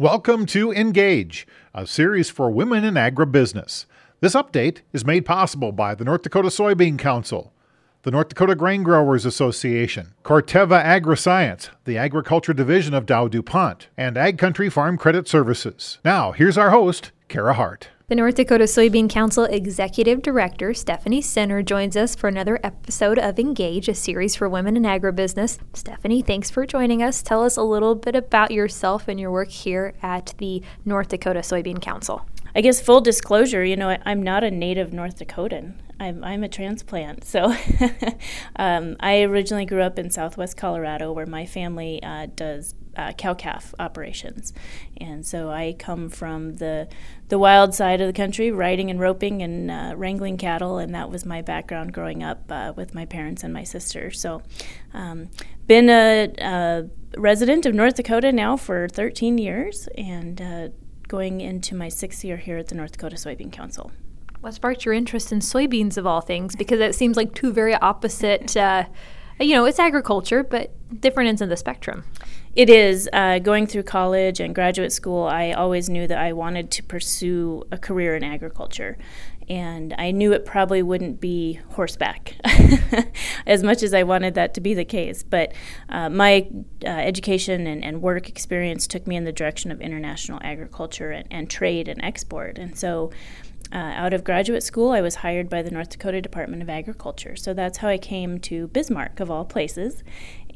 Welcome to Engage, a series for women in agribusiness. This update is made possible by the North Dakota Soybean Council, the North Dakota Grain Growers Association, Corteva AgriScience, the agriculture division of Dow DuPont, and Ag Country Farm Credit Services. Now, here's our host, Kara Hart. The North Dakota Soybean Council Executive Director Stephanie Sinner joins us for another episode of Engage, a series for women in agribusiness. Stephanie, thanks for joining us. Tell us a little bit about yourself and your work here at the North Dakota Soybean Council. I guess full disclosure, you know, I'm not a native North Dakotan. I'm, I'm a transplant. So um, I originally grew up in southwest Colorado where my family uh, does uh, cow calf operations. And so I come from the, the wild side of the country, riding and roping and uh, wrangling cattle, and that was my background growing up uh, with my parents and my sister. So, um, been a, a, resident of North Dakota now for 13 years and uh, going into my sixth year here at the North Dakota Soybean Council. What sparked your interest in soybeans of all things? Because it seems like two very opposite, uh, you know, it's agriculture, but different ends of the spectrum. It is. Uh, going through college and graduate school, I always knew that I wanted to pursue a career in agriculture. And I knew it probably wouldn't be horseback as much as I wanted that to be the case. But uh, my uh, education and, and, work experience took me in the direction of international agriculture and, and trade and export. And so uh, out of graduate school, I was hired by the North Dakota Department of Agriculture. So that's how I came to Bismarck, of all places.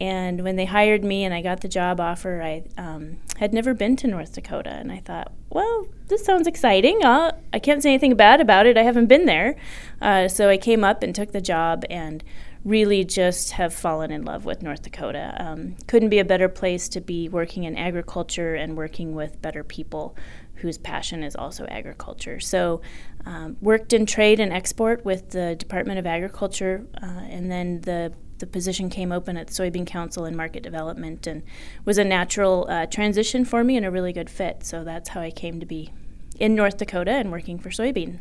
And when they hired me and I got the job offer, I um, had never been to North Dakota. And I thought, well, this sounds exciting. Uh, I can't say anything bad about it. I haven't been there. Uh, so I came up and took the job and really just have fallen in love with North Dakota. Um, couldn't be a better place to be working in agriculture and working with better people whose passion is also agriculture. So, um, worked in trade and export with the Department of Agriculture, uh, and then the the position came open at Soybean Council in Market Development, and was a natural uh, transition for me and a really good fit. So that's how I came to be in North Dakota and working for soybean.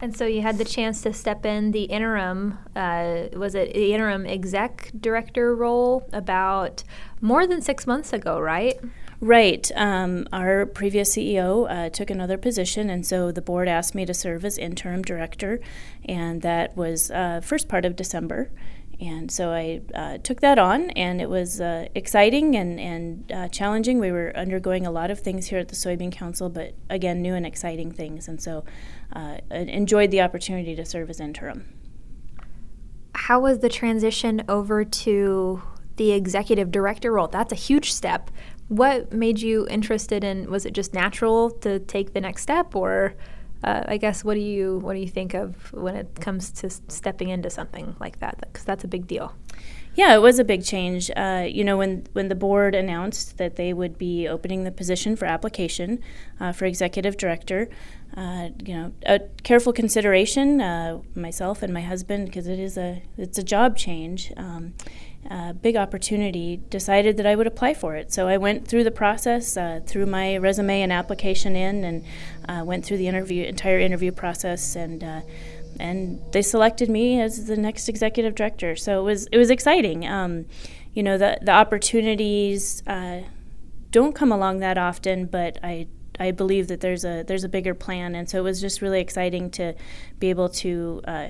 And so you had the chance to step in the interim, uh, was it the interim exec director role about more than six months ago, right? Right. Um, our previous CEO uh, took another position, and so the board asked me to serve as interim director, and that was uh, first part of December. And so I uh, took that on, and it was uh, exciting and, and uh, challenging. We were undergoing a lot of things here at the Soybean Council, but again, new and exciting things. And so uh, enjoyed the opportunity to serve as interim. How was the transition over to the executive director role? That's a huge step. What made you interested in? Was it just natural to take the next step, or uh, I guess what do you what do you think of when it comes to stepping into something like that? Because that's a big deal. Yeah, it was a big change. Uh, you know, when when the board announced that they would be opening the position for application uh, for executive director, uh, you know, a careful consideration, uh, myself and my husband, because it is a it's a job change. Um, uh, big opportunity, decided that I would apply for it. So I went through the process, uh, threw my resume and application in, and uh, went through the interview entire interview process, and uh, and they selected me as the next executive director. So it was it was exciting. Um, you know, the the opportunities uh, don't come along that often, but I I believe that there's a there's a bigger plan, and so it was just really exciting to be able to uh,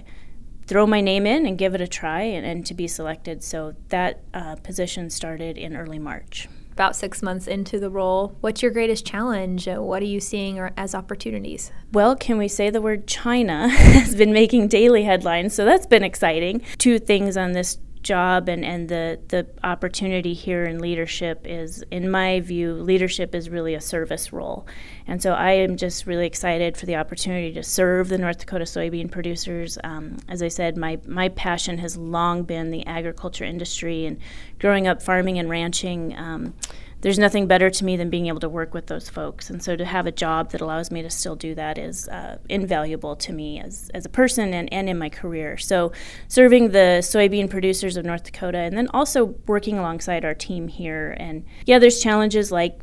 throw my name in and give it a try and, and to be selected. So that uh, position started in early March. About six months into the role, what's your greatest challenge? Uh, what are you seeing as opportunities? Well, can we say the word China has been making daily headlines, so that's been exciting. Two things on this job and, and the, the opportunity here in leadership is, in my view, leadership is really a service role. And so I am just really excited for the opportunity to serve the North Dakota soybean producers. Um, as I said, my, my passion has long been the agriculture industry and growing up farming and ranching. Um, there's nothing better to me than being able to work with those folks. And so to have a job that allows me to still do that is uh, invaluable to me as, as a person and, and in my career. So serving the soybean producers of North Dakota and then also working alongside our team here. And yeah, there's challenges like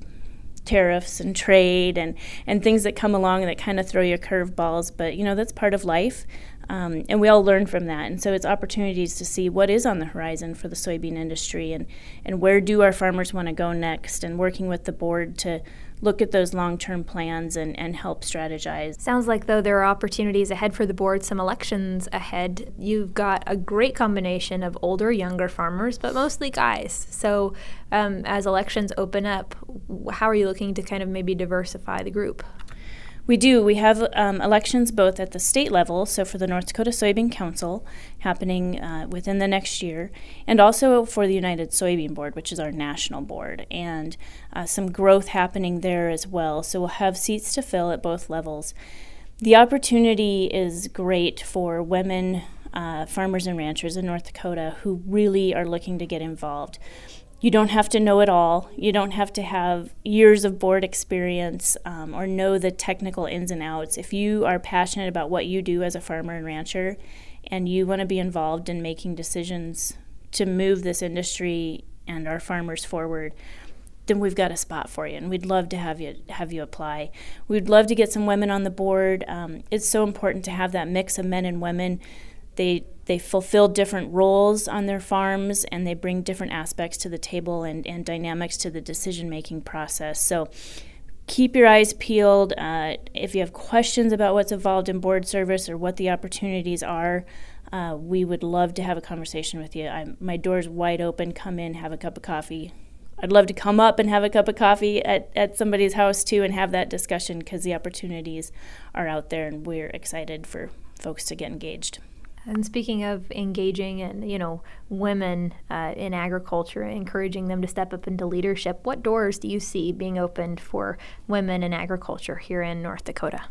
tariffs and trade and, and things that come along that kind of throw you curveballs, but you know, that's part of life. Um, and we all learn from that. And so it's opportunities to see what is on the horizon for the soybean industry and, and where do our farmers want to go next, and working with the board to look at those long term plans and, and help strategize. Sounds like, though, there are opportunities ahead for the board, some elections ahead. You've got a great combination of older, younger farmers, but mostly guys. So, um, as elections open up, how are you looking to kind of maybe diversify the group? We do. We have um, elections both at the state level, so for the North Dakota Soybean Council happening uh, within the next year, and also for the United Soybean Board, which is our national board, and uh, some growth happening there as well. So we'll have seats to fill at both levels. The opportunity is great for women uh, farmers and ranchers in North Dakota who really are looking to get involved you don't have to know it all. You don't have to have years of board experience um, or know the technical ins and outs. If you are passionate about what you do as a farmer and rancher and you want to be involved in making decisions to move this industry and our farmers forward, then we've got a spot for you, and we'd love to have you have you apply. We'd love to get some women on the board. Um, it's so important to have that mix of men and women. They they fulfill different roles on their farms and they bring different aspects to the table and, and dynamics to the decision making process. So keep your eyes peeled. Uh, if you have questions about what's involved in board service or what the opportunities are, uh, we would love to have a conversation with you. I'm, my door's wide open. Come in, have a cup of coffee. I'd love to come up and have a cup of coffee at, at somebody's house too and have that discussion because the opportunities are out there and we're excited for folks to get engaged. And speaking of engaging and you know women uh, in agriculture, encouraging them to step up into leadership, what doors do you see being opened for women in agriculture here in North Dakota?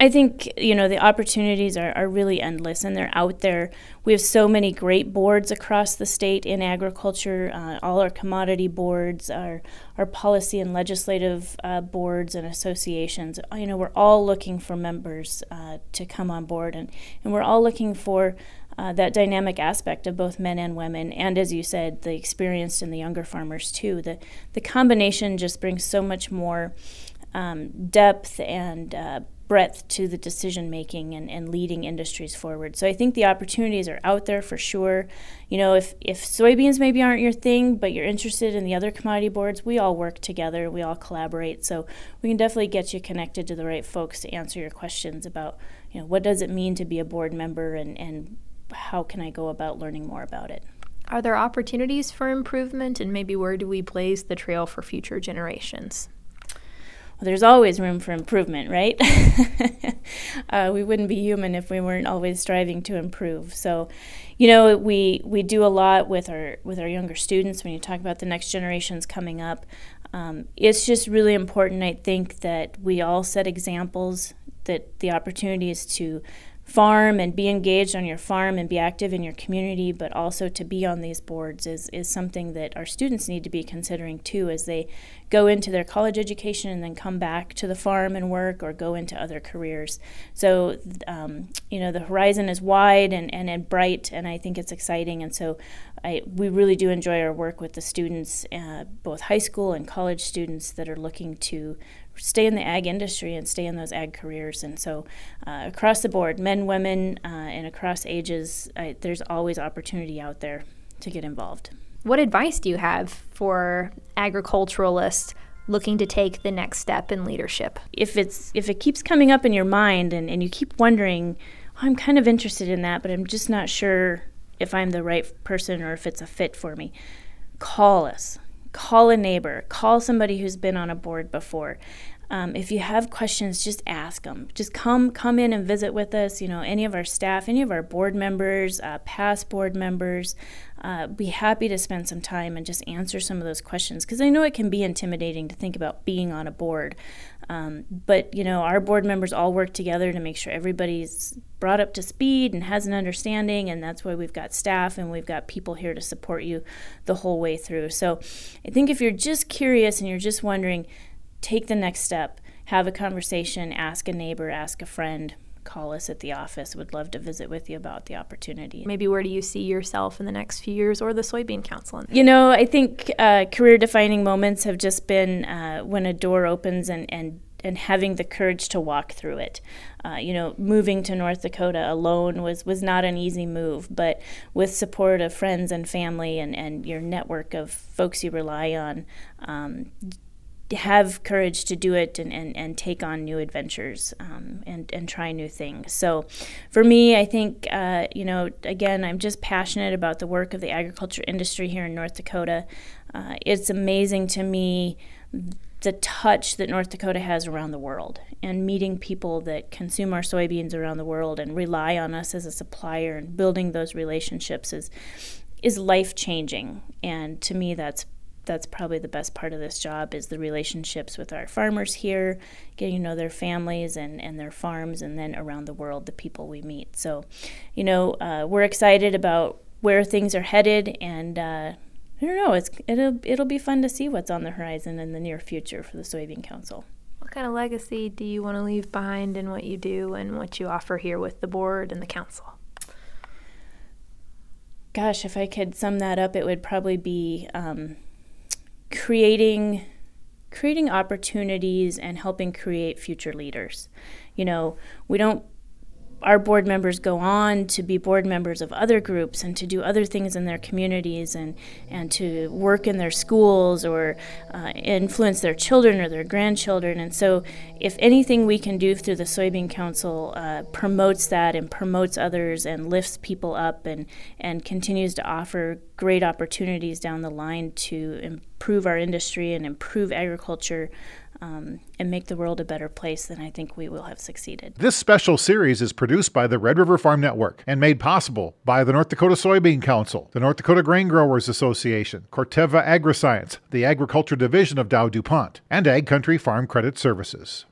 I think you know the opportunities are, are really endless and they're out there. We have so many great boards across the state in agriculture. Uh, all our commodity boards, our our policy and legislative uh, boards and associations. Uh, you know, we're all looking for members uh, to come on board, and and we're all looking for. Uh, that dynamic aspect of both men and women, and as you said, the experienced and the younger farmers too. The the combination just brings so much more um, depth and uh, breadth to the decision making and, and leading industries forward. So I think the opportunities are out there for sure. You know, if, if soybeans maybe aren't your thing, but you're interested in the other commodity boards, we all work together, we all collaborate. So we can definitely get you connected to the right folks to answer your questions about, you know, what does it mean to be a board member and, and how can I go about learning more about it. Are there opportunities for improvement and maybe where do we blaze the trail for future generations? There's always room for improvement, right? uh, we wouldn't be human if we weren't always striving to improve. So, you know, we we do a lot with our with our younger students when you talk about the next generations coming up. Um, it's just really important, I think, that we all set examples. That the opportunity is to farm and be engaged on your farm and be active in your community, but also to be on these boards is, is something that our students need to be considering too as they go into their college education and then come back to the farm and work or go into other careers. So, um, you know, the horizon is wide and, and, and bright, and I think it's exciting. And so I, we really do enjoy our work with the students, uh, both high school and college students that are looking to stay in the ag industry and stay in those ag careers. And so, uh, across the board, men, women, uh, and across ages, I, there's always opportunity out there to get involved. What advice do you have for agriculturalists? looking to take the next step in leadership if it's if it keeps coming up in your mind and, and you keep wondering oh, i'm kind of interested in that but i'm just not sure if i'm the right person or if it's a fit for me call us call a neighbor, call somebody who's been on a board before. Um, if you have questions, just ask them. Just come come in and visit with us. You know, any of our staff, any of our board members, uh, past board members, uh, be happy to spend some time and just answer some of those questions because I know it can be intimidating to think about being on a board. Um, but you know, our board members all work together to make sure everybody's brought up to speed and has an understanding, and that's why we've got staff and we've got people here to support you the whole way through. So, I think if you're just curious and you're just wondering, take the next step, have a conversation, ask a neighbor, ask a friend, call us at the office. Would love to visit with you about the opportunity. Maybe where do you see yourself in the next few years or the Soybean Council? You know, I think uh, career defining moments have just been uh, when a door opens and, and and having the courage to walk through it. Uh, you know, moving to North Dakota alone was, was not an easy move, but with support of friends and family and, and your network of folks you rely on, um, have courage to do it and, and, and take on new adventures um, and, and try new things. So, for me, I think, uh, you know, again, I'm just passionate about the work of the agriculture industry here in North Dakota. Uh, it's amazing to me the touch that North Dakota has around the world and meeting people that consume our soybeans around the world and rely on us as a supplier and building those relationships is is life changing. And to me, that's that's probably the best part of this job is the relationships with our farmers here, getting to know their families and, and their farms, and then around the world, the people we meet. So, you know, uh, we're excited about where things are headed, and uh, I don't know, it's, it'll, it'll be fun to see what's on the horizon in the near future for the Soybean Council. What kind of legacy do you want to leave behind in what you do and what you offer here with the board and the council? Gosh, if I could sum that up, it would probably be um, creating creating opportunities and helping create future leaders. You know, we don't our board members go on to be board members of other groups and to do other things in their communities and, and to work in their schools or uh, influence their children or their grandchildren. And so, if anything we can do through the Soybean Council uh, promotes that and promotes others and lifts people up and, and continues to offer great opportunities down the line to improve our industry and improve agriculture um, and make the world a better place, then I think we will have succeeded. This special series is produced by the Red River Farm Network and made possible by the North Dakota Soybean Council, the North Dakota Grain Growers Association, Corteva Agriscience, the Agriculture Division of Dow DuPont, and Ag Country Farm Credit Services.